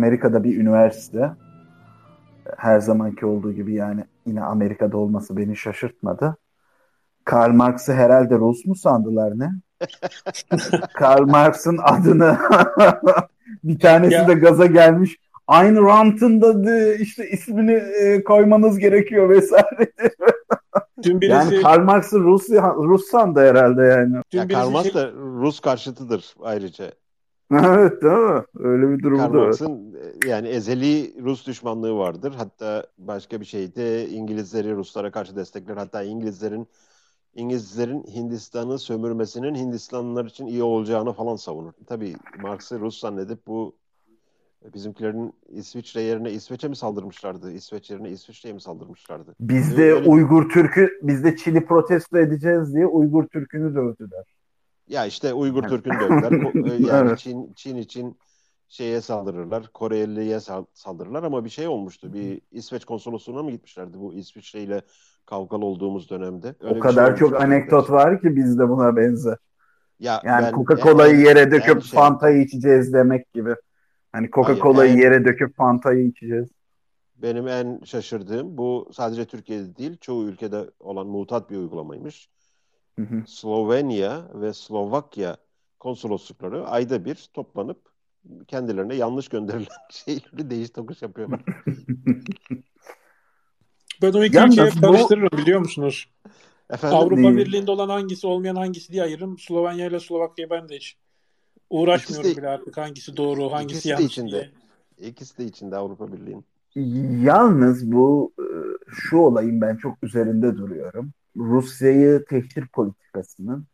Amerika'da bir üniversite. Her zamanki olduğu gibi yani yine Amerika'da olması beni şaşırtmadı. Karl Marx'ı herhalde Rus mu sandılar ne? Karl Marx'ın adını bir tanesi ya. de gaza gelmiş. Aynı rantın da işte ismini e, koymanız gerekiyor vesaire. Dün birisi... Yani Karl Marx'ı Rus, Rus sandı herhalde yani. Ya Karl Marx şey... da Rus karşıtıdır ayrıca. evet değil mi? Öyle bir durum Karl Marx'ın e, yani ezeli Rus düşmanlığı vardır. Hatta başka bir şeyde İngilizleri Ruslara karşı destekler. Hatta İngilizlerin İngilizlerin Hindistan'ı sömürmesinin Hindistanlılar için iyi olacağını falan savunur. Tabii Marx'ı Rus zannedip bu bizimkilerin İsviçre yerine İsveç'e mi saldırmışlardı? İsveç yerine İsviçre'ye mi saldırmışlardı? Bizde Öyle... Uygur Türk'ü, bizde Çin'i protesto edeceğiz diye Uygur Türk'ünü dövdüler. Ya işte Uygur Türk'ünü dövdüler. E, yani Çin, Çin için şeye saldırırlar, Koreli'ye saldırırlar ama bir şey olmuştu. Bir İsveç konsolosluğuna mı gitmişlerdi bu İsviçre ile kavgalı olduğumuz dönemde? Öyle o kadar şey çok anekdot var ki bizde buna benzer. Ya yani Coca-Cola'yı yere döküp şey... Fanta'yı içeceğiz demek gibi. Hani Coca-Cola'yı yere döküp Fanta'yı içeceğiz. Benim en şaşırdığım bu sadece Türkiye'de değil çoğu ülkede olan mutat bir uygulamaymış. Hı hı. Slovenya ve Slovakya konsoloslukları ayda bir toplanıp kendilerine yanlış gönderilen şeyleri değiş tokuş yapıyorlar. ben o iki ülkeyi karıştırırım biliyor musunuz? Efendim, Avrupa değil. Birliği'nde olan hangisi olmayan hangisi diye ayırırım. Slovenya ile Slovakya'yı ben de hiç uğraşmıyorum de, bile artık hangisi doğru hangisi ikisi yanlış de içinde. diye. İkisi de içinde Avrupa Birliği'nin. Yalnız bu e, şu olayın ben çok üzerinde duruyorum. Rusya'yı tehcir politikasının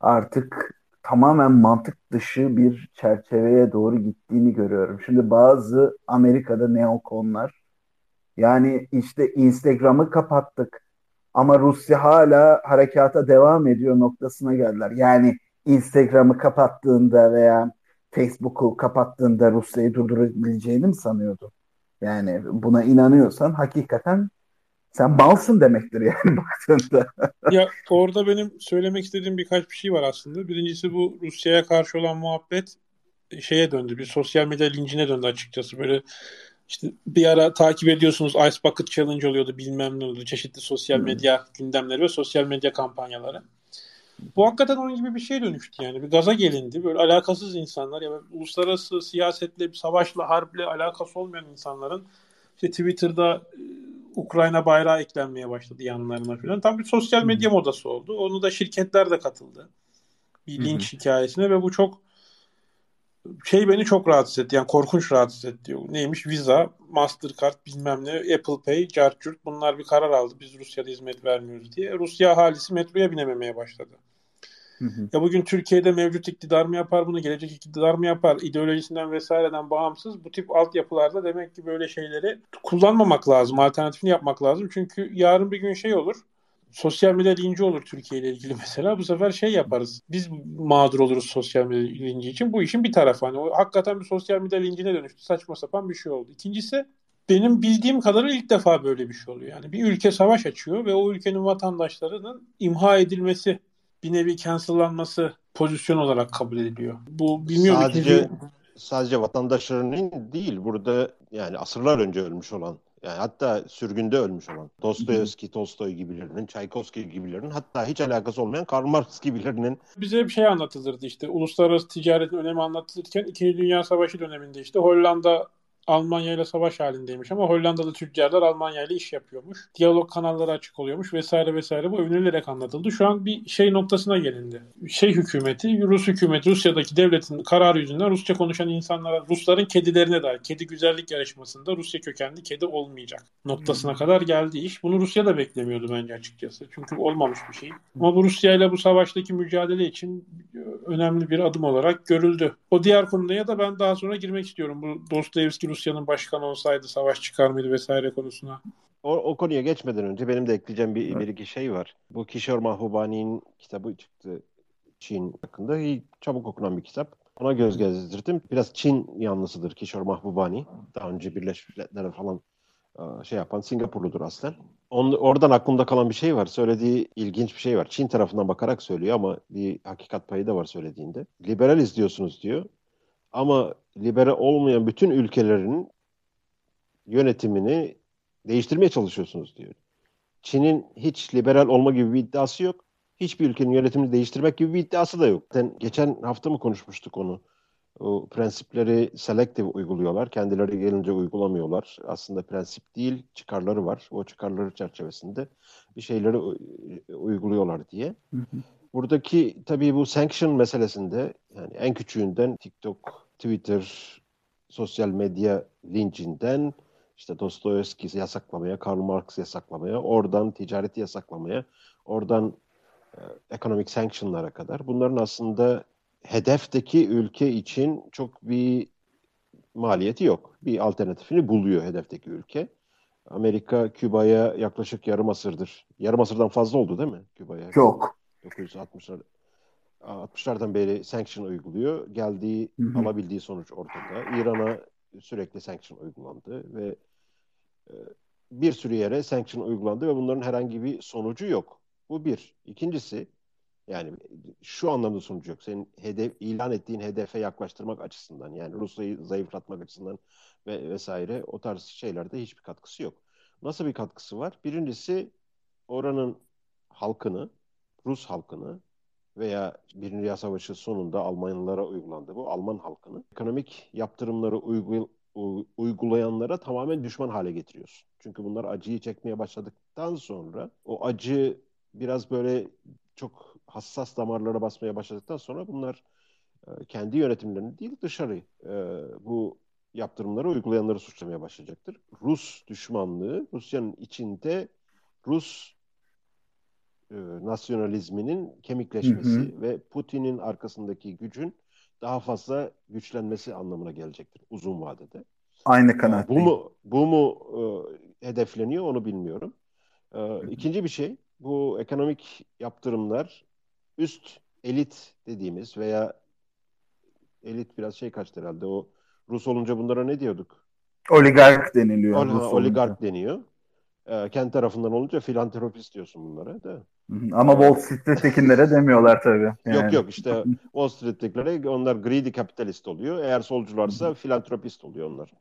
artık tamamen mantık dışı bir çerçeveye doğru gittiğini görüyorum. Şimdi bazı Amerika'da neokonlar yani işte Instagram'ı kapattık ama Rusya hala harekata devam ediyor noktasına geldiler. Yani Instagram'ı kapattığında veya Facebook'u kapattığında Rusya'yı durdurabileceğini mi sanıyordun? Yani buna inanıyorsan hakikaten sen malsın demektir yani baktığında. ya orada benim söylemek istediğim birkaç bir şey var aslında. Birincisi bu Rusya'ya karşı olan muhabbet şeye döndü. Bir sosyal medya lincine döndü açıkçası. Böyle işte bir ara takip ediyorsunuz Ice Bucket Challenge oluyordu bilmem ne oluyordu. Çeşitli sosyal medya hmm. gündemleri ve sosyal medya kampanyaları. Bu hakikaten onun gibi bir şey dönüştü yani. Bir gaza gelindi. Böyle alakasız insanlar ya uluslararası siyasetle, savaşla, harple alakası olmayan insanların işte Twitter'da e, Ukrayna bayrağı eklenmeye başladı yanlarına falan. Tam bir sosyal medya modası oldu. Onu da şirketler de katıldı. Bir linç Hı-hı. hikayesine ve bu çok şey beni çok rahatsız etti. Yani korkunç rahatsız etti. Neymiş? Visa, Mastercard bilmem ne, Apple Pay, Carchurt bunlar bir karar aldı. Biz Rusya'da hizmet vermiyoruz diye. Rusya ahalisi metroya binememeye başladı. Hı hı. Ya bugün Türkiye'de mevcut iktidar mı yapar bunu, gelecek iktidar mı yapar, ideolojisinden vesaireden bağımsız bu tip altyapılarda demek ki böyle şeyleri kullanmamak lazım, alternatifini yapmak lazım. Çünkü yarın bir gün şey olur, sosyal medya linci olur Türkiye ile ilgili mesela. Bu sefer şey yaparız. Biz mağdur oluruz sosyal medya linci için. Bu işin bir tarafı. Hani o hakikaten bir sosyal medya lincine dönüştü. Saçma sapan bir şey oldu. İkincisi benim bildiğim kadarıyla ilk defa böyle bir şey oluyor. Yani bir ülke savaş açıyor ve o ülkenin vatandaşlarının imha edilmesi, bir nevi cancellanması pozisyon olarak kabul ediliyor. Bu bilmiyorum. Sadece, ikinci... sadece vatandaşlarının değil burada yani asırlar önce ölmüş olan yani hatta sürgünde ölmüş olan Dostoyevski, Tolstoy gibilerinin, Çaykovski gibilerinin hatta hiç alakası olmayan Karl Marx gibilerinin. Bize bir şey anlatılırdı işte uluslararası ticaretin önemi anlatılırken 2. Dünya Savaşı döneminde işte Hollanda Almanya ile savaş halindeymiş ama Hollandalı tüccarlar Almanya ile iş yapıyormuş. Diyalog kanalları açık oluyormuş vesaire vesaire bu övünülerek anlatıldı. Şu an bir şey noktasına gelindi. Şey hükümeti, Rus hükümeti, Rusya'daki devletin kararı yüzünden Rusça konuşan insanlara, Rusların kedilerine dair kedi güzellik yarışmasında Rusya kökenli kedi olmayacak noktasına hmm. kadar geldi iş. Bunu Rusya da beklemiyordu bence açıkçası. Çünkü olmamış bir şey. Ama bu Rusya ile bu savaştaki mücadele için önemli bir adım olarak görüldü. O diğer konuda ya da ben daha sonra girmek istiyorum. Bu Dostoyevski Rusya'nın başkanı olsaydı savaş çıkar mıydı vesaire konusuna. O, o konuya geçmeden önce benim de ekleyeceğim bir, bir iki şey var. Bu Kishore Mahbubani'nin kitabı çıktı Çin hakkında. Çabuk okunan bir kitap. Ona göz gezdirdim. Biraz Çin yanlısıdır Kishore Mahbubani. Daha önce Birleşmiş Milletler'e falan e, şey yapan Singapurludur aslen. On, oradan aklımda kalan bir şey var. Söylediği ilginç bir şey var. Çin tarafından bakarak söylüyor ama bir hakikat payı da var söylediğinde. Liberal izliyorsunuz diyor. Ama liberal olmayan bütün ülkelerin yönetimini değiştirmeye çalışıyorsunuz diyor. Çin'in hiç liberal olma gibi bir iddiası yok. Hiçbir ülkenin yönetimini değiştirmek gibi bir iddiası da yok. Zaten geçen hafta mı konuşmuştuk onu? O prensipleri selective uyguluyorlar. Kendileri gelince uygulamıyorlar. Aslında prensip değil, çıkarları var. O çıkarları çerçevesinde bir şeyleri uyguluyorlar diye. Buradaki tabii bu sanction meselesinde yani en küçüğünden TikTok, Twitter, sosyal medya lincinden işte Dostoyevski yasaklamaya, Karl Marx yasaklamaya, oradan ticareti yasaklamaya, oradan e, ekonomik sanctionlara kadar bunların aslında hedefteki ülke için çok bir maliyeti yok. Bir alternatifini buluyor hedefteki ülke. Amerika Küba'ya yaklaşık yarım asırdır. Yarım asırdan fazla oldu değil mi Küba'ya? Çok. 960'lar 60'lardan beri sanction uyguluyor. Geldiği, hı hı. alabildiği sonuç ortada. İran'a sürekli sanction uygulandı ve e, bir sürü yere sanction uygulandı ve bunların herhangi bir sonucu yok. Bu bir. İkincisi yani şu anlamda sonucu yok. Senin hedef ilan ettiğin hedefe yaklaştırmak açısından yani Rusya'yı zayıflatmak açısından ve vesaire o tarz şeylerde hiçbir katkısı yok. Nasıl bir katkısı var? Birincisi oranın halkını, Rus halkını veya Birinci Dünya Savaşı sonunda Almanyalılara uygulandı bu Alman halkını ekonomik yaptırımları uygul uygulayanlara tamamen düşman hale getiriyorsun. Çünkü bunlar acıyı çekmeye başladıktan sonra o acı biraz böyle çok hassas damarlara basmaya başladıktan sonra bunlar e, kendi yönetimlerini değil dışarı e, bu yaptırımları uygulayanları suçlamaya başlayacaktır. Rus düşmanlığı Rusya'nın içinde Rus e, nasyonalizminin kemikleşmesi hı hı. ve Putin'in arkasındaki gücün daha fazla güçlenmesi anlamına gelecektir uzun vadede. Aynı kanaat. Bu mu bu mu e, hedefleniyor onu bilmiyorum. E, ikinci bir şey bu ekonomik yaptırımlar üst elit dediğimiz veya elit biraz şey kaçtı herhalde o Rus olunca bunlara ne diyorduk? Oligark deniliyor. Ol, oligark olunca. deniyor. E, kendi tarafından olunca filantropist diyorsun bunlara da. Ama Wall Street'tekilere demiyorlar tabii. Yani. Yok yok işte Wall Street'tekilere onlar greedy kapitalist oluyor. Eğer solcularsa filantropist oluyor onlar.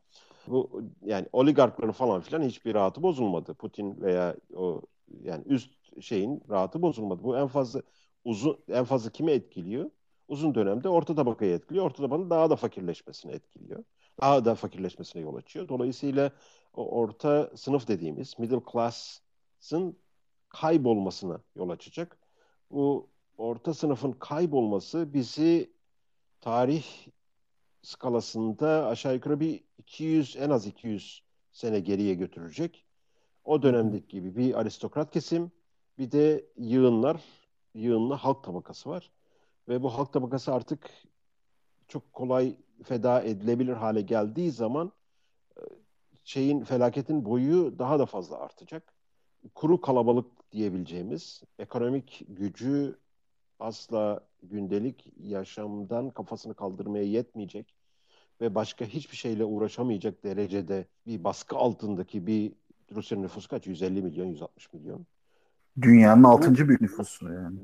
Bu yani oligarkların falan filan hiçbir rahatı bozulmadı. Putin veya o yani üst şeyin rahatı bozulmadı. Bu en fazla uzun en fazla kimi etkiliyor? Uzun dönemde orta tabakayı etkiliyor. Orta tabanın daha da fakirleşmesini etkiliyor. Daha da fakirleşmesine yol açıyor. Dolayısıyla o orta sınıf dediğimiz middle class'ın kaybolmasına yol açacak. Bu orta sınıfın kaybolması bizi tarih skalasında aşağı yukarı bir 200 en az 200 sene geriye götürecek. O dönemdeki gibi bir aristokrat kesim bir de yığınlar, yığınlı halk tabakası var. Ve bu halk tabakası artık çok kolay feda edilebilir hale geldiği zaman e, şeyin felaketin boyu daha da fazla artacak. Kuru kalabalık diyebileceğimiz ekonomik gücü asla gündelik yaşamdan kafasını kaldırmaya yetmeyecek ve başka hiçbir şeyle uğraşamayacak derecede bir baskı altındaki bir Rusya'nın nüfusu kaç? 150 milyon, 160 milyon. Dünyanın altıncı büyük nüfusu yani.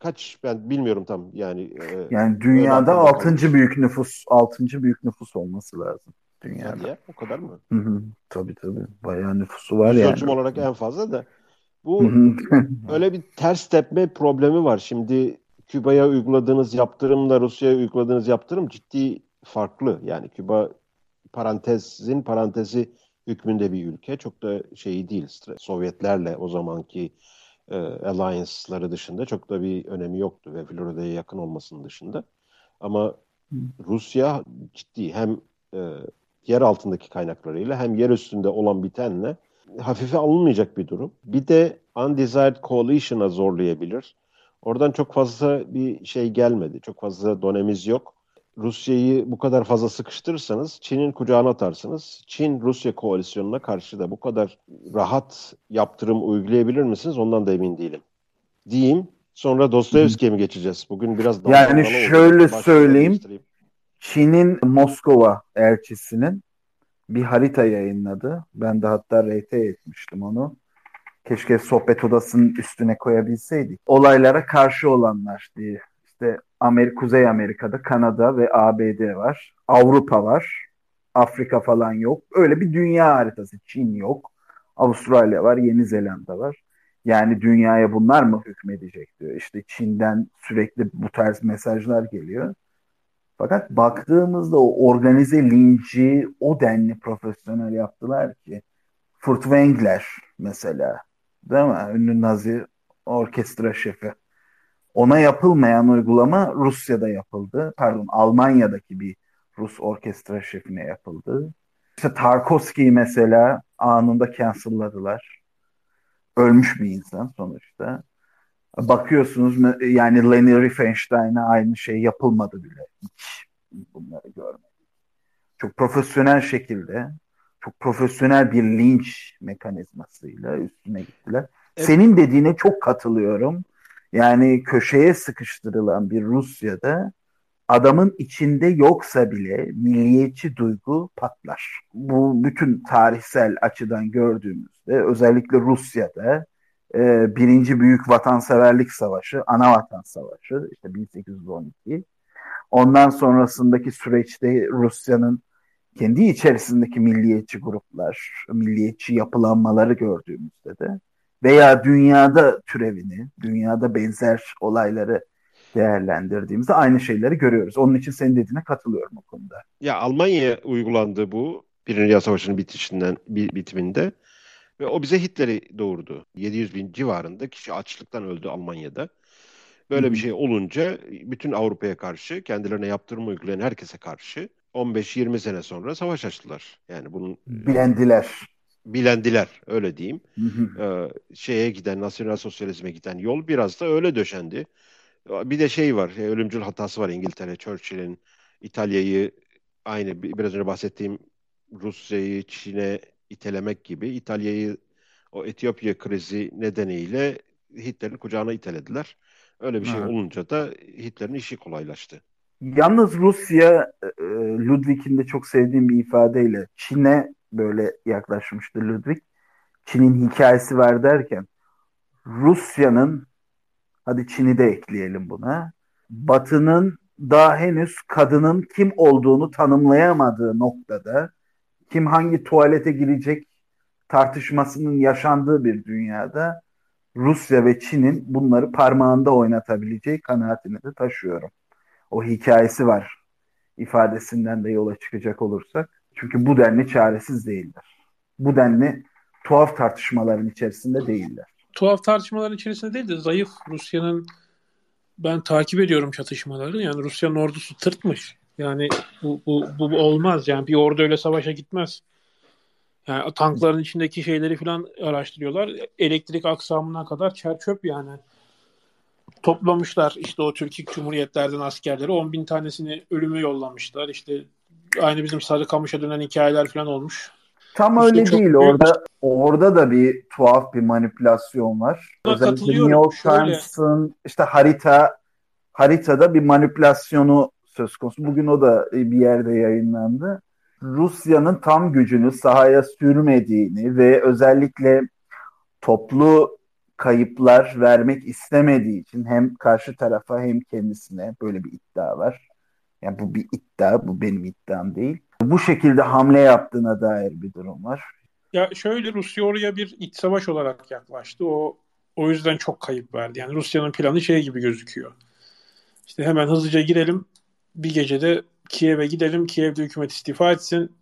Kaç ben bilmiyorum tam yani. E, yani dünyada altıncı büyük nüfus, altıncı büyük nüfus olması lazım dünyada. Hadi ya, o kadar mı? Hı hı. Tabii tabii. Bayağı nüfusu var Yüz yani. ölçüm olarak en fazla da. Bu öyle bir ters tepme problemi var. Şimdi Küba'ya uyguladığınız yaptırımla Rusya'ya uyguladığınız yaptırım ciddi farklı. Yani Küba parantezin parantezi hükmünde bir ülke. Çok da şeyi değil. Sovyetlerle o zamanki e, alliance'ları dışında çok da bir önemi yoktu ve Florida'ya yakın olmasının dışında. Ama Rusya ciddi hem e, yer altındaki kaynaklarıyla hem yer üstünde olan bitenle hafife alınmayacak bir durum. Bir de undesired coalition'a zorlayabilir. Oradan çok fazla bir şey gelmedi. Çok fazla donemiz yok. Rusya'yı bu kadar fazla sıkıştırırsanız Çin'in kucağına atarsınız. Çin-Rusya koalisyonuna karşı da bu kadar rahat yaptırım uygulayabilir misiniz? Ondan da emin değilim. Diyeyim. Sonra Dostoyevski'ye mi geçeceğiz? Bugün biraz daha Yani şöyle söyleyeyim. Çin'in Moskova elçisinin bir harita yayınladı. Ben de hatta RT etmiştim onu. Keşke sohbet odasının üstüne koyabilseydik. Olaylara karşı olanlar diye İşte Amerika, Kuzey Amerika'da Kanada ve ABD var. Avrupa var. Afrika falan yok. Öyle bir dünya haritası. Çin yok. Avustralya var, Yeni Zelanda var. Yani dünyaya bunlar mı hükmedecek diyor. İşte Çin'den sürekli bu tarz mesajlar geliyor. Fakat baktığımızda o organize linci o denli profesyonel yaptılar ki Furt Wengler mesela değil mi? Ünlü Nazi orkestra şefi. Ona yapılmayan uygulama Rusya'da yapıldı. Pardon Almanya'daki bir Rus orkestra şefine yapıldı. İşte Tarkovski'yi mesela anında cancelladılar. Ölmüş bir insan sonuçta. Bakıyorsunuz yani Leni Riefenstahl'e aynı şey yapılmadı bile. Hiç bunları görmedik. Çok profesyonel şekilde çok profesyonel bir linç mekanizmasıyla üstüne gittiler. Evet. Senin dediğine çok katılıyorum. Yani köşeye sıkıştırılan bir Rusya'da adamın içinde yoksa bile milliyetçi duygu patlar. Bu bütün tarihsel açıdan gördüğümüzde özellikle Rusya'da e, birinci büyük vatanseverlik savaşı, ana vatan savaşı işte 1812. Ondan sonrasındaki süreçte Rusya'nın kendi içerisindeki milliyetçi gruplar, milliyetçi yapılanmaları gördüğümüzde de veya dünyada türevini, dünyada benzer olayları değerlendirdiğimizde aynı şeyleri görüyoruz. Onun için senin dediğine katılıyorum o konuda. Ya Almanya'ya uygulandı bu Birinci Dünya Savaşı'nın bitişinden bitiminde ve o bize Hitler'i doğurdu. 700 bin civarında kişi açlıktan öldü Almanya'da. Böyle Hı. bir şey olunca bütün Avrupa'ya karşı, kendilerine yaptırım uygulayan herkese karşı 15-20 sene sonra savaş açtılar. Yani bunun bilendiler. Bilendiler öyle diyeyim. Hı hı. Ee, şeye giden, nasyonel sosyalizme giden yol biraz da öyle döşendi. Bir de şey var, şey, ölümcül hatası var İngiltere, Churchill'in İtalya'yı aynı biraz önce bahsettiğim Rusya'yı Çin'e itelemek gibi İtalya'yı o Etiyopya krizi nedeniyle Hitler'in kucağına itelediler. Öyle bir şey olunca da Hitler'in işi kolaylaştı. Yalnız Rusya e, Ludwig'in de çok sevdiğim bir ifadeyle Çin'e böyle yaklaşmıştı Ludwig. Çin'in hikayesi var derken Rusya'nın hadi Çin'i de ekleyelim buna. Batı'nın daha henüz kadının kim olduğunu tanımlayamadığı noktada kim hangi tuvalete girecek tartışmasının yaşandığı bir dünyada Rusya ve Çin'in bunları parmağında oynatabileceği kanaatini de taşıyorum. O hikayesi var ifadesinden de yola çıkacak olursak. Çünkü bu denli çaresiz değiller. Bu denli tuhaf tartışmaların içerisinde değiller. Tuhaf tartışmaların içerisinde değil de zayıf Rusya'nın ben takip ediyorum çatışmaları. Yani Rusya'nın ordusu tırtmış. Yani bu, bu, bu, olmaz. Yani bir ordu öyle savaşa gitmez. Yani tankların içindeki şeyleri falan araştırıyorlar. Elektrik aksamına kadar çer çöp yani. Toplamışlar işte o Türkiye Cumhuriyetlerden askerleri. 10 bin tanesini ölümü yollamışlar. İşte aynı bizim Sarıkamış'a dönen hikayeler falan olmuş. Tam işte öyle değil. Orada orada da bir tuhaf bir manipülasyon var. Özellikle New York Times'ın işte harita haritada bir manipülasyonu söz konusu. Bugün o da bir yerde yayınlandı. Rusya'nın tam gücünü sahaya sürmediğini ve özellikle toplu kayıplar vermek istemediği için hem karşı tarafa hem kendisine böyle bir iddia var. Yani bu bir iddia, bu benim iddiam değil. Bu şekilde hamle yaptığına dair bir durum var. Ya şöyle Rusya oraya bir iç savaş olarak yaklaştı. O o yüzden çok kayıp verdi. Yani Rusya'nın planı şey gibi gözüküyor. İşte hemen hızlıca girelim. Bir gecede Kiev'e gidelim. Kiev'de hükümet istifa etsin.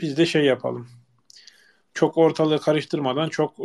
Biz de şey yapalım çok ortalığı karıştırmadan, çok e,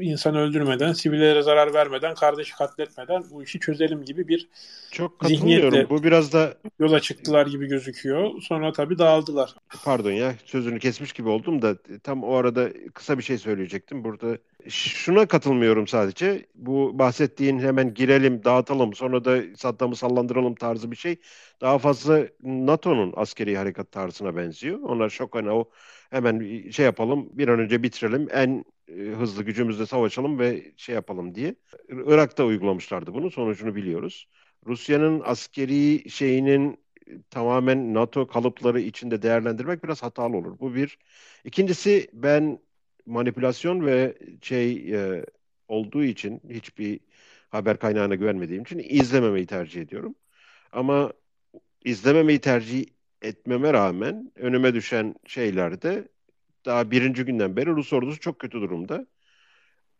insan öldürmeden, sivillere zarar vermeden, kardeşi katletmeden bu işi çözelim gibi bir çok zihniyetle bu biraz da yola çıktılar gibi gözüküyor. Sonra tabii dağıldılar. Pardon ya sözünü kesmiş gibi oldum da tam o arada kısa bir şey söyleyecektim. Burada şuna katılmıyorum sadece. Bu bahsettiğin hemen girelim, dağıtalım, sonra da Saddam'ı sallandıralım tarzı bir şey. Daha fazla NATO'nun askeri harekat tarzına benziyor. Onlar çok hani o hemen şey yapalım bir an önce bitirelim en e, hızlı gücümüzle savaşalım ve şey yapalım diye. Irak'ta uygulamışlardı bunu sonucunu biliyoruz. Rusya'nın askeri şeyinin e, tamamen NATO kalıpları içinde değerlendirmek biraz hatalı olur. Bu bir. İkincisi ben manipülasyon ve şey e, olduğu için hiçbir haber kaynağına güvenmediğim için izlememeyi tercih ediyorum. Ama izlememeyi tercih etmeme rağmen önüme düşen şeylerde daha birinci günden beri Rus ordusu çok kötü durumda.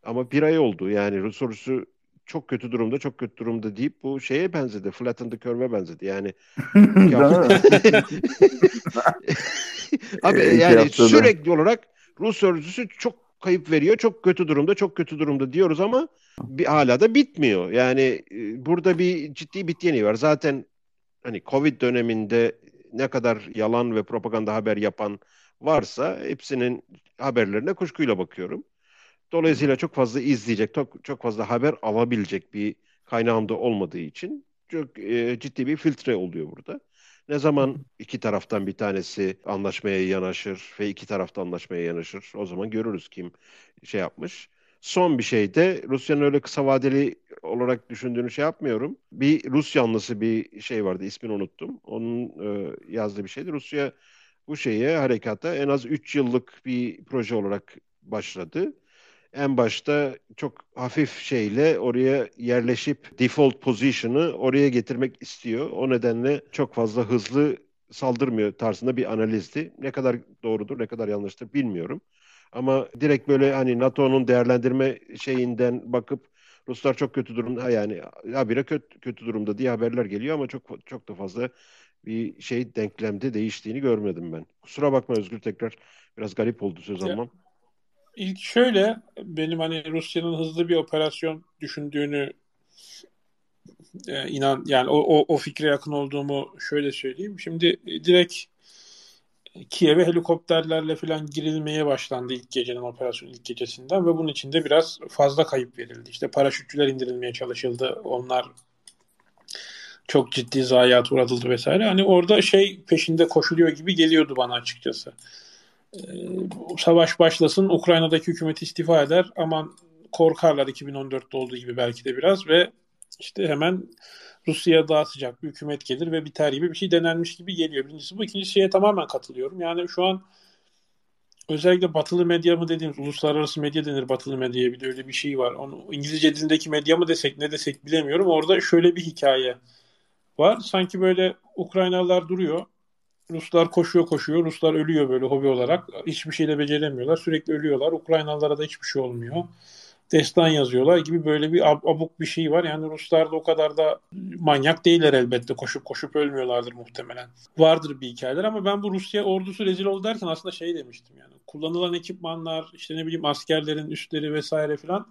Ama bir ay oldu yani Rus ordusu çok kötü durumda, çok kötü durumda deyip bu şeye benzedi. Flatten the curve'e benzedi. Yani Abi yani sürekli olarak Rus ordusu çok kayıp veriyor, çok kötü durumda, çok kötü durumda diyoruz ama bir, hala da bitmiyor. Yani e, burada bir ciddi bit var. Zaten hani Covid döneminde ne kadar yalan ve propaganda haber yapan varsa hepsinin haberlerine kuşkuyla bakıyorum. Dolayısıyla çok fazla izleyecek, çok, çok fazla haber alabilecek bir kaynağımda olmadığı için çok e, ciddi bir filtre oluyor burada. Ne zaman iki taraftan bir tanesi anlaşmaya yanaşır ve iki tarafta anlaşmaya yanaşır o zaman görürüz kim şey yapmış. Son bir şey de Rusya'nın öyle kısa vadeli olarak düşündüğünü şey yapmıyorum. Bir Rus yanlısı bir şey vardı ismini unuttum. Onun e, yazdığı bir şeydi. Rusya bu şeye harekata en az 3 yıllık bir proje olarak başladı en başta çok hafif şeyle oraya yerleşip default position'ı oraya getirmek istiyor. O nedenle çok fazla hızlı saldırmıyor tarzında bir analizdi. Ne kadar doğrudur, ne kadar yanlıştır bilmiyorum. Ama direkt böyle hani NATO'nun değerlendirme şeyinden bakıp Ruslar çok kötü durumda yani habire kötü, kötü durumda diye haberler geliyor ama çok çok da fazla bir şey denklemde değiştiğini görmedim ben. Kusura bakma Özgür tekrar biraz garip oldu söz almam. İlk şöyle benim hani Rusya'nın hızlı bir operasyon düşündüğünü e, inan yani o, o, o fikre yakın olduğumu şöyle söyleyeyim. Şimdi direkt Kiev'e helikopterlerle falan girilmeye başlandı ilk gecenin operasyon ilk gecesinden ve bunun içinde biraz fazla kayıp verildi. İşte paraşütçüler indirilmeye çalışıldı. Onlar çok ciddi zayiat uğratıldı vesaire. Hani orada şey peşinde koşuluyor gibi geliyordu bana açıkçası. Ee, savaş başlasın Ukrayna'daki hükümet istifa eder aman korkarlar 2014'te olduğu gibi belki de biraz ve işte hemen Rusya'ya daha sıcak bir hükümet gelir ve biter gibi bir şey denenmiş gibi geliyor. Birincisi bu. ikinci şeye tamamen katılıyorum. Yani şu an özellikle batılı medya mı dediğimiz uluslararası medya denir batılı medyaya bir de öyle bir şey var. Onu İngilizce dilindeki medya mı desek ne desek bilemiyorum. Orada şöyle bir hikaye var. Sanki böyle Ukraynalılar duruyor. Ruslar koşuyor koşuyor. Ruslar ölüyor böyle hobi olarak. Hiçbir şey de beceremiyorlar. Sürekli ölüyorlar. Ukraynalılara da hiçbir şey olmuyor. Destan yazıyorlar gibi böyle bir ab- abuk bir şey var. Yani Ruslar da o kadar da manyak değiller elbette. Koşup koşup ölmüyorlardır muhtemelen. Vardır bir hikayeler ama ben bu Rusya ordusu rezil oldu derken aslında şey demiştim yani. Kullanılan ekipmanlar, işte ne bileyim askerlerin üstleri vesaire filan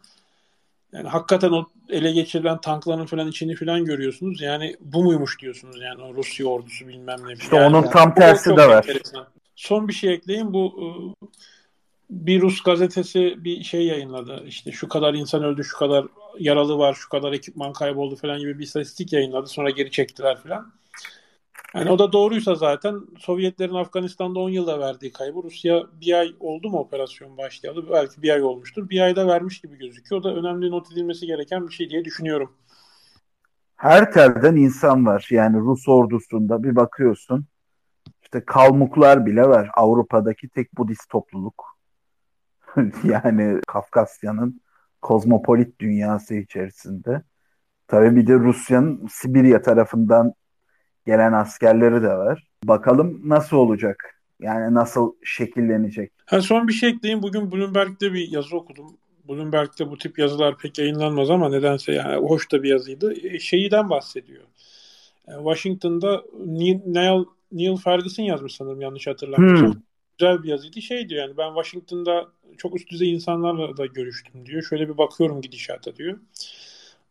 yani hakikaten o ele geçirilen tankların falan içini falan görüyorsunuz. Yani bu muymuş diyorsunuz yani o Rusya ordusu bilmem ne. İşte yani, onun tam tersi de var. Enteresan. Son bir şey ekleyeyim. Bu e, bir Rus gazetesi bir şey yayınladı. İşte şu kadar insan öldü, şu kadar yaralı var, şu kadar ekipman kayboldu falan gibi bir istatistik yayınladı. Sonra geri çektiler falan. Yani o da doğruysa zaten Sovyetlerin Afganistan'da 10 yılda verdiği kaybı Rusya bir ay oldu mu operasyon başlayalı? Belki bir ay olmuştur. Bir ayda vermiş gibi gözüküyor. O da önemli not edilmesi gereken bir şey diye düşünüyorum. Her telden insan var. Yani Rus ordusunda bir bakıyorsun. İşte Kalmuklar bile var. Avrupa'daki tek Budist topluluk. yani Kafkasya'nın kozmopolit dünyası içerisinde. Tabii bir de Rusya'nın Sibirya tarafından gelen askerleri de var. Bakalım nasıl olacak? Yani nasıl şekillenecek? Ha, son bir şey ekleyeyim. Bugün Bloomberg'de bir yazı okudum. Bloomberg'de bu tip yazılar pek yayınlanmaz ama nedense yani hoş da bir yazıydı. E, şeyden bahsediyor. E, Washington'da Neil, Neil Ferguson yazmış sanırım yanlış hatırlamıyorsam. Hmm. Güzel bir yazıydı. Şey diyor yani ben Washington'da çok üst düzey insanlarla da görüştüm diyor. Şöyle bir bakıyorum gidişata diyor.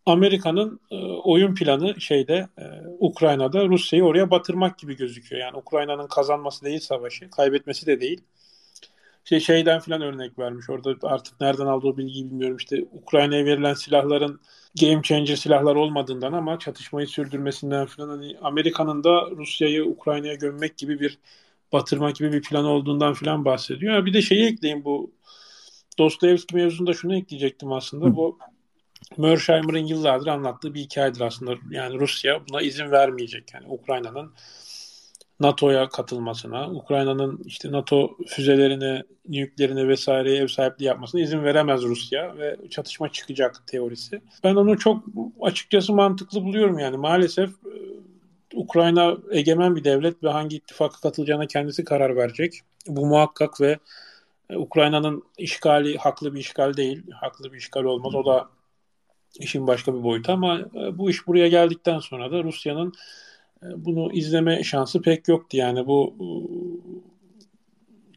Amerika'nın e, oyun planı şeyde e, Ukrayna'da Rusya'yı oraya batırmak gibi gözüküyor. Yani Ukrayna'nın kazanması değil savaşı, kaybetmesi de değil. Şey şeyden filan örnek vermiş. Orada artık nereden aldığı bilgiyi bilmiyorum. İşte Ukrayna'ya verilen silahların game changer silahlar olmadığından ama çatışmayı sürdürmesinden filan hani Amerika'nın da Rusya'yı Ukrayna'ya gömmek gibi bir batırmak gibi bir plan olduğundan filan bahsediyor. Bir de şeyi ekleyeyim bu Dostoyevski mevzunda şunu ekleyecektim aslında. Hı. Bu Mersheimer'ın yıllardır anlattığı bir hikayedir aslında. Yani Rusya buna izin vermeyecek. Yani Ukrayna'nın NATO'ya katılmasına, Ukrayna'nın işte NATO füzelerine, nükleerine vesaireye ev sahipliği yapmasına izin veremez Rusya ve çatışma çıkacak teorisi. Ben onu çok açıkçası mantıklı buluyorum yani maalesef e, Ukrayna egemen bir devlet ve hangi ittifaka katılacağına kendisi karar verecek. Bu muhakkak ve e, Ukrayna'nın işgali haklı bir işgal değil. Haklı bir işgal olmaz. O da işin başka bir boyutu ama e, bu iş buraya geldikten sonra da Rusya'nın e, bunu izleme şansı pek yoktu. Yani bu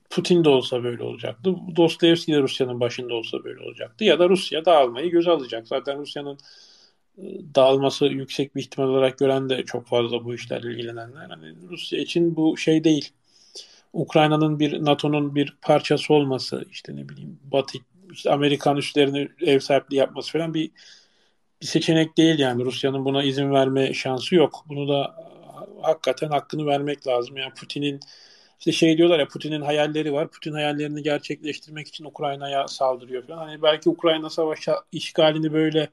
Putin de olsa böyle olacaktı. Dostoyevski de Rusya'nın başında olsa böyle olacaktı. Ya da Rusya dağılmayı göze alacak. Zaten Rusya'nın dağılması yüksek bir ihtimal olarak gören de çok fazla bu işlerle ilgilenenler. Yani Rusya için bu şey değil. Ukrayna'nın bir NATO'nun bir parçası olması, işte ne bileyim Batı, işte Amerikan üslerini ev sahipliği yapması falan bir bir seçenek değil yani. Rusya'nın buna izin verme şansı yok. Bunu da hakikaten hakkını vermek lazım. Yani Putin'in işte şey diyorlar ya Putin'in hayalleri var. Putin hayallerini gerçekleştirmek için Ukrayna'ya saldırıyor falan. Hani belki Ukrayna savaşı işgalini böyle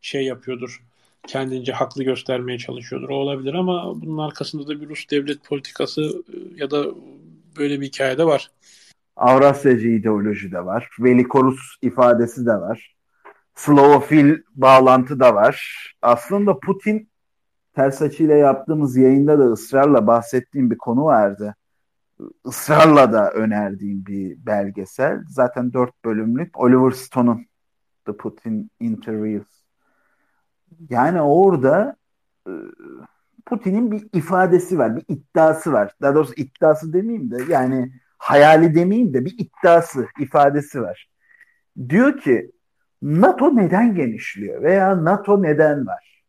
şey yapıyordur. Kendince haklı göstermeye çalışıyordur. O olabilir ama bunun arkasında da bir Rus devlet politikası e, ya da böyle bir hikaye de var. Avrasyacı ideoloji de var. Velikorus ifadesi de var. Slavofil bağlantı da var. Aslında Putin ters açıyla yaptığımız yayında da ısrarla bahsettiğim bir konu vardı. Israrla da önerdiğim bir belgesel. Zaten dört bölümlük. Oliver Stone'un The Putin Interviews yani orada e, Putin'in bir ifadesi var, bir iddiası var. Daha doğrusu iddiası demeyeyim de yani hayali demeyeyim de bir iddiası, ifadesi var. Diyor ki NATO neden genişliyor veya NATO neden var?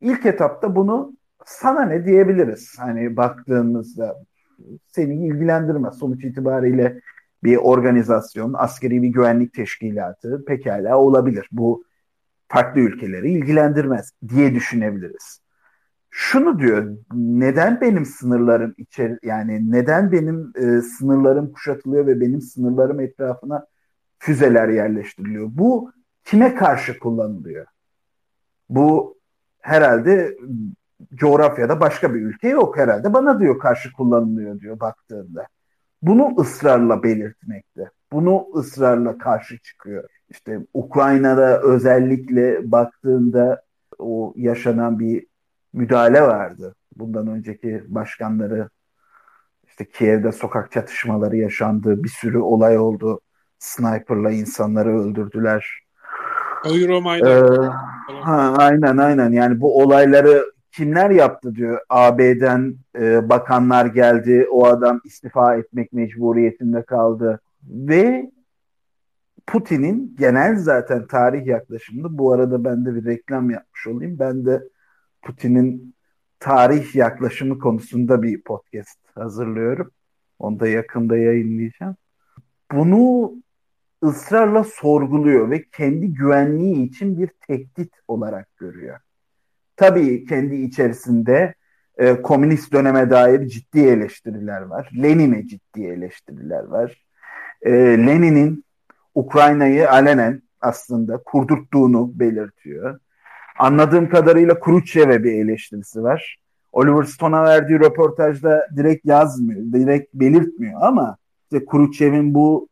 İlk etapta bunu sana ne diyebiliriz? Hani baktığımızda seni ilgilendirmez. Sonuç itibariyle bir organizasyon, askeri bir güvenlik teşkilatı pekala olabilir. Bu farklı ülkeleri ilgilendirmez diye düşünebiliriz. Şunu diyor, neden benim sınırlarım içeri yani neden benim e, sınırlarım kuşatılıyor ve benim sınırlarım etrafına füzeler yerleştiriliyor? Bu kime karşı kullanılıyor? Bu herhalde coğrafyada başka bir ülke yok herhalde. Bana diyor karşı kullanılıyor diyor baktığında. Bunu ısrarla belirtmekte. Bunu ısrarla karşı çıkıyor işte Ukrayna'da özellikle baktığında o yaşanan bir müdahale vardı. Bundan önceki başkanları işte Kiev'de sokak çatışmaları yaşandı. Bir sürü olay oldu. Sniper'la insanları öldürdüler. Euromaidan. Ee, ha, aynen aynen yani bu olayları kimler yaptı diyor. AB'den e, bakanlar geldi. O adam istifa etmek mecburiyetinde kaldı. Ve Putin'in genel zaten tarih yaklaşımında bu arada ben de bir reklam yapmış olayım. Ben de Putin'in tarih yaklaşımı konusunda bir podcast hazırlıyorum. Onu da yakında yayınlayacağım. Bunu ısrarla sorguluyor ve kendi güvenliği için bir tehdit olarak görüyor. Tabii kendi içerisinde e, komünist döneme dair ciddi eleştiriler var. Lenin'e ciddi eleştiriler var. E, Lenin'in Ukrayna'yı alenen aslında kurdurttuğunu belirtiyor. Anladığım kadarıyla Khrushchev'e bir eleştirisi var. Oliver Stone'a verdiği röportajda direkt yazmıyor, direkt belirtmiyor ama işte Khrushchev'in bu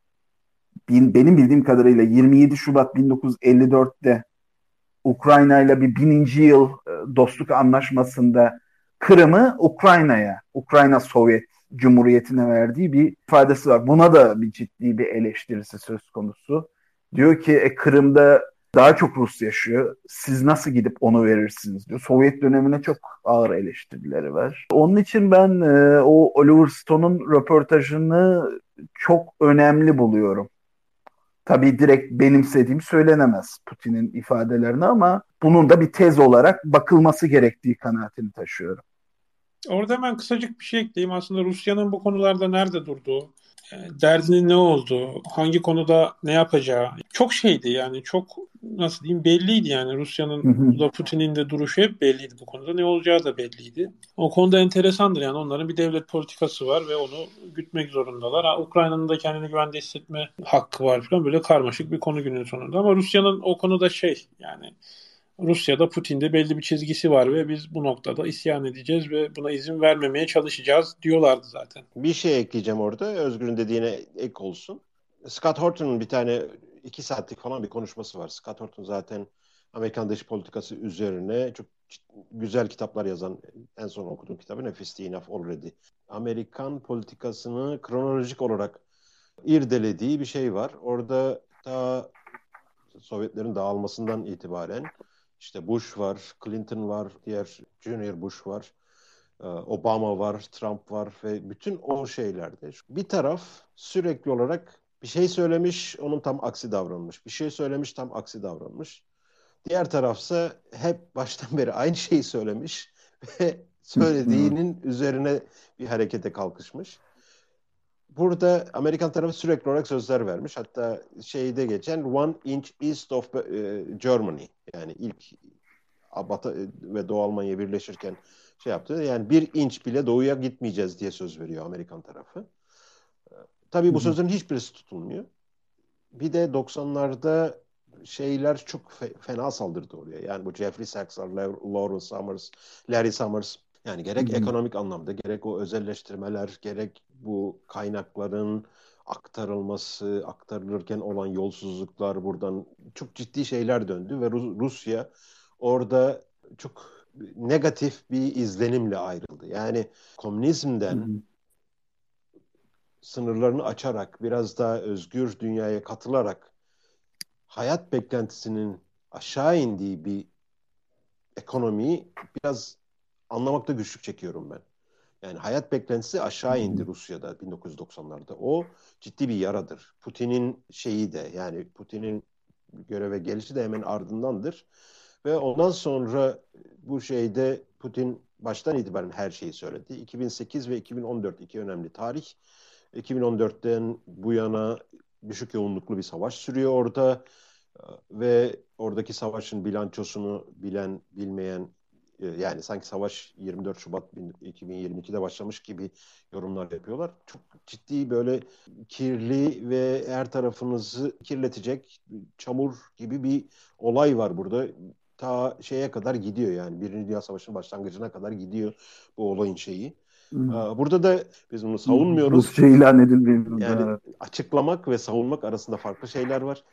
benim bildiğim kadarıyla 27 Şubat 1954'te Ukrayna ile bir bininci yıl e, dostluk anlaşmasında Kırım'ı Ukrayna'ya, Ukrayna Sovyet Cumhuriyeti'ne verdiği bir ifadesi var. Buna da bir ciddi bir eleştirisi söz konusu. Diyor ki e, Kırım'da daha çok Rus yaşıyor. Siz nasıl gidip onu verirsiniz diyor. Sovyet dönemine çok ağır eleştirileri var. Onun için ben e, o Oliver Stone'un röportajını çok önemli buluyorum. Tabii direkt benimsediğim söylenemez Putin'in ifadelerini ama bunun da bir tez olarak bakılması gerektiği kanaatini taşıyorum. Orada hemen kısacık bir şey ekleyeyim. Aslında Rusya'nın bu konularda nerede durduğu, derdinin ne olduğu, hangi konuda ne yapacağı? Çok şeydi yani çok nasıl diyeyim belliydi yani. Rusya'nın da Putin'in de duruşu hep belliydi bu konuda. Ne olacağı da belliydi. O konuda enteresandır yani. Onların bir devlet politikası var ve onu gütmek zorundalar. Ha, Ukrayna'nın da kendini güvende hissetme hakkı var falan. Böyle karmaşık bir konu günün sonunda. Ama Rusya'nın o konuda şey yani Rusya'da Putin'de belli bir çizgisi var ve biz bu noktada isyan edeceğiz ve buna izin vermemeye çalışacağız diyorlardı zaten. Bir şey ekleyeceğim orada. Özgür'ün dediğine ek olsun. Scott Horton'un bir tane iki saatlik falan bir konuşması var. Scott Horton zaten Amerikan dış politikası üzerine çok güzel kitaplar yazan en son okuduğum kitabı Nefisti Enough Already. Amerikan politikasını kronolojik olarak irdelediği bir şey var. Orada ta Sovyetlerin dağılmasından itibaren işte Bush var, Clinton var, diğer Junior Bush var, e, Obama var, Trump var ve bütün o şeylerde bir taraf sürekli olarak bir şey söylemiş, onun tam aksi davranmış. Bir şey söylemiş, tam aksi davranmış. Diğer tarafsa hep baştan beri aynı şeyi söylemiş ve söylediğinin üzerine bir harekete kalkışmış. Burada Amerikan tarafı sürekli olarak sözler vermiş. Hatta şeyde geçen one inch east of e, Germany yani ilk Batı e, ve Doğu Almanya birleşirken şey yaptı. Yani bir inç bile doğuya gitmeyeceğiz diye söz veriyor Amerikan tarafı. Tabii bu sözlerin hiçbirisi tutulmuyor. Bir de 90'larda şeyler çok fe- fena saldırdı oraya. Yani bu Jeffrey Sachs'lar, Lawrence Summers, Larry Summers yani gerek Hı-hı. ekonomik anlamda gerek o özelleştirmeler gerek bu kaynakların aktarılması, aktarılırken olan yolsuzluklar buradan çok ciddi şeyler döndü ve Rus- Rusya orada çok negatif bir izlenimle ayrıldı. Yani komünizmden sınırlarını açarak biraz daha özgür dünyaya katılarak hayat beklentisinin aşağı indiği bir ekonomiyi biraz anlamakta güçlük çekiyorum ben. Yani hayat beklentisi aşağı indi Rusya'da 1990'larda. O ciddi bir yaradır. Putin'in şeyi de yani Putin'in göreve gelişi de hemen ardındandır. Ve ondan sonra bu şeyde Putin baştan itibaren her şeyi söyledi. 2008 ve 2014 iki önemli tarih. 2014'ten bu yana düşük yoğunluklu bir savaş sürüyor orada ve oradaki savaşın bilançosunu bilen bilmeyen e, yani sanki savaş 24 Şubat 2022'de başlamış gibi yorumlar yapıyorlar. Çok ciddi böyle kirli ve her tarafınızı kirletecek çamur gibi bir olay var burada. Ta şeye kadar gidiyor yani Birinci Dünya Savaşı'nın başlangıcına kadar gidiyor bu olayın şeyi. Hmm. Burada da biz bunu savunmuyoruz. Rusça ilan edilmiyor. Yani açıklamak ve savunmak arasında farklı şeyler var.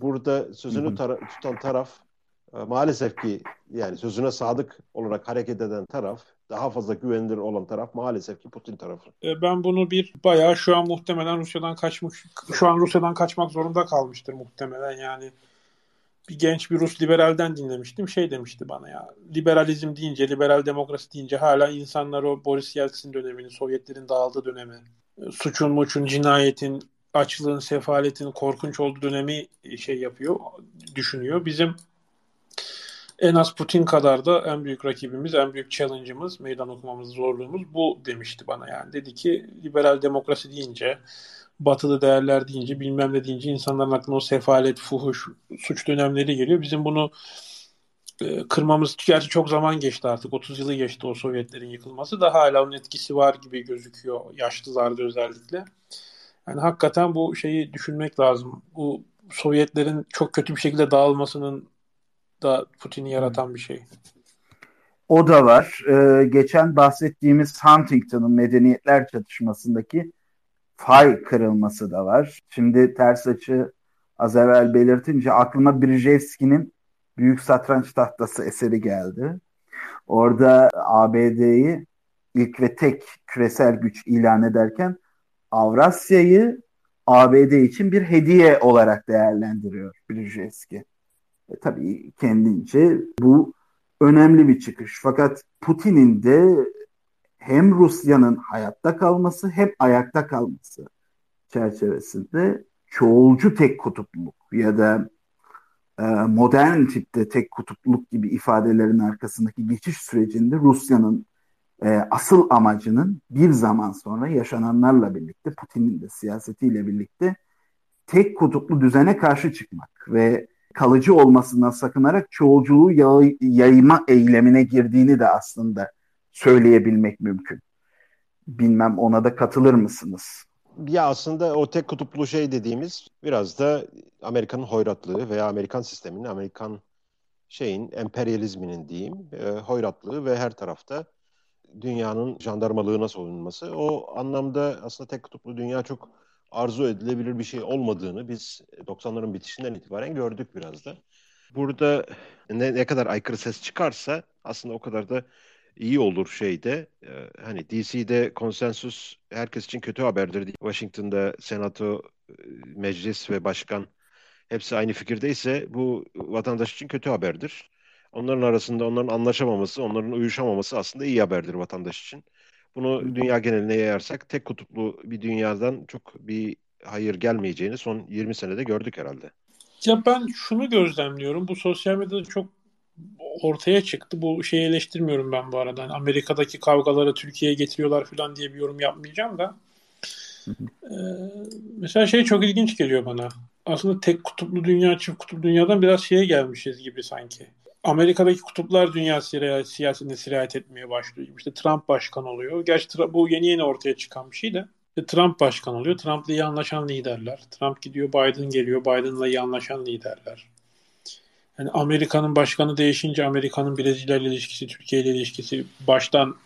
Burada sözünü tara- tutan taraf maalesef ki yani sözüne sadık olarak hareket eden taraf daha fazla güvenilir olan taraf maalesef ki Putin tarafı. Ee, ben bunu bir bayağı şu an muhtemelen Rusya'dan kaçmış şu an Rusya'dan kaçmak zorunda kalmıştır muhtemelen yani bir genç bir Rus liberalden dinlemiştim. Şey demişti bana ya. Liberalizm deyince, liberal demokrasi deyince hala insanlar o Boris Yeltsin dönemini, Sovyetlerin dağıldığı dönemi, suçun muçun, cinayetin, açlığın, sefaletin korkunç olduğu dönemi şey yapıyor, düşünüyor. Bizim en az Putin kadar da en büyük rakibimiz, en büyük challenge'ımız, meydan okumamız, zorluğumuz bu demişti bana yani. Dedi ki liberal demokrasi deyince, batılı değerler deyince, bilmem ne deyince insanların aklına o sefalet, fuhuş, suç dönemleri geliyor. Bizim bunu e, kırmamız, gerçi çok zaman geçti artık. 30 yılı geçti o Sovyetlerin yıkılması da hala onun etkisi var gibi gözüküyor yaşlılarda özellikle. Yani hakikaten bu şeyi düşünmek lazım. Bu Sovyetlerin çok kötü bir şekilde dağılmasının da Putin'i yaratan bir şey. O da var. Ee, geçen bahsettiğimiz Huntington'ın medeniyetler çatışmasındaki fay kırılması da var. Şimdi ters açı az evvel belirtince aklıma Brzezinski'nin Büyük Satranç Tahtası eseri geldi. Orada ABD'yi ilk ve tek küresel güç ilan ederken Avrasya'yı ABD için bir hediye olarak değerlendiriyor Brzezinski. E, tabii kendince bu önemli bir çıkış. Fakat Putin'in de hem Rusya'nın hayatta kalması hem ayakta kalması çerçevesinde çoğulcu tek kutupluluk ya da e, modern tipte tek kutupluluk gibi ifadelerin arkasındaki geçiş sürecinde Rusya'nın e, asıl amacının bir zaman sonra yaşananlarla birlikte Putin'in de siyasetiyle birlikte tek kutuplu düzene karşı çıkmak ve kalıcı olmasından sakınarak çoğulculuğu yay, yayma eylemine girdiğini de aslında söyleyebilmek mümkün. Bilmem ona da katılır mısınız? Ya aslında o tek kutuplu şey dediğimiz biraz da Amerika'nın hoyratlığı veya Amerikan sisteminin, Amerikan şeyin, emperyalizminin diyeyim, e, hoyratlığı ve her tarafta dünyanın jandarmalığına savunulması. O anlamda aslında tek kutuplu dünya çok arzu edilebilir bir şey olmadığını biz 90'ların bitişinden itibaren gördük biraz da. Burada ne, ne kadar aykırı ses çıkarsa aslında o kadar da iyi olur şeyde. E, hani DC'de konsensus herkes için kötü haberdir. Washington'da senato, e, meclis ve başkan hepsi aynı fikirdeyse bu vatandaş için kötü haberdir. Onların arasında onların anlaşamaması, onların uyuşamaması aslında iyi haberdir vatandaş için. Bunu dünya geneline yayarsak tek kutuplu bir dünyadan çok bir hayır gelmeyeceğini son 20 senede gördük herhalde. Ya ben şunu gözlemliyorum. Bu sosyal medyada çok ortaya çıktı. Bu şeyi eleştirmiyorum ben bu arada. Yani Amerika'daki kavgaları Türkiye'ye getiriyorlar falan diye bir yorum yapmayacağım da. Ee, mesela şey çok ilginç geliyor bana. Aslında tek kutuplu dünya, çift kutuplu dünyadan biraz şeye gelmişiz gibi sanki. Amerika'daki kutuplar dünya siyasetine sirayet etmeye başlıyor. İşte Trump başkan oluyor. Gerçi bu yeni yeni ortaya çıkan bir şey de. Trump başkan oluyor. Trump'la iyi anlaşan liderler. Trump gidiyor, Biden geliyor. Biden'la iyi anlaşan liderler. Yani Amerika'nın başkanı değişince Amerika'nın Brezilya ilişkisi, Türkiye ile ilişkisi baştan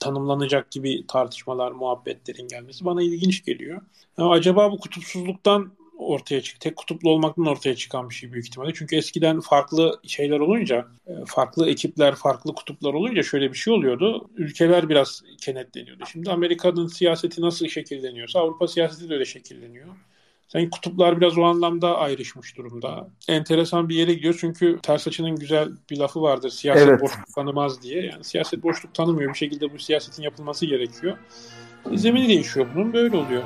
tanımlanacak gibi tartışmalar, muhabbetlerin gelmesi bana ilginç geliyor. Yani acaba bu kutupsuzluktan ortaya çık. Tek kutuplu olmaktan ortaya çıkan bir şey büyük ihtimalle. Çünkü eskiden farklı şeyler olunca, e, farklı ekipler, farklı kutuplar olunca şöyle bir şey oluyordu. Ülkeler biraz kenetleniyordu. Şimdi Amerika'nın siyaseti nasıl şekilleniyorsa Avrupa siyaseti de öyle şekilleniyor. Sanki kutuplar biraz o anlamda ayrışmış durumda. Enteresan bir yere gidiyor çünkü ters açının güzel bir lafı vardır. Siyaset evet. boşluk tanımaz diye. Yani siyaset boşluk tanımıyor. Bir şekilde bu siyasetin yapılması gerekiyor. Zemini değişiyor bunun. Böyle oluyor.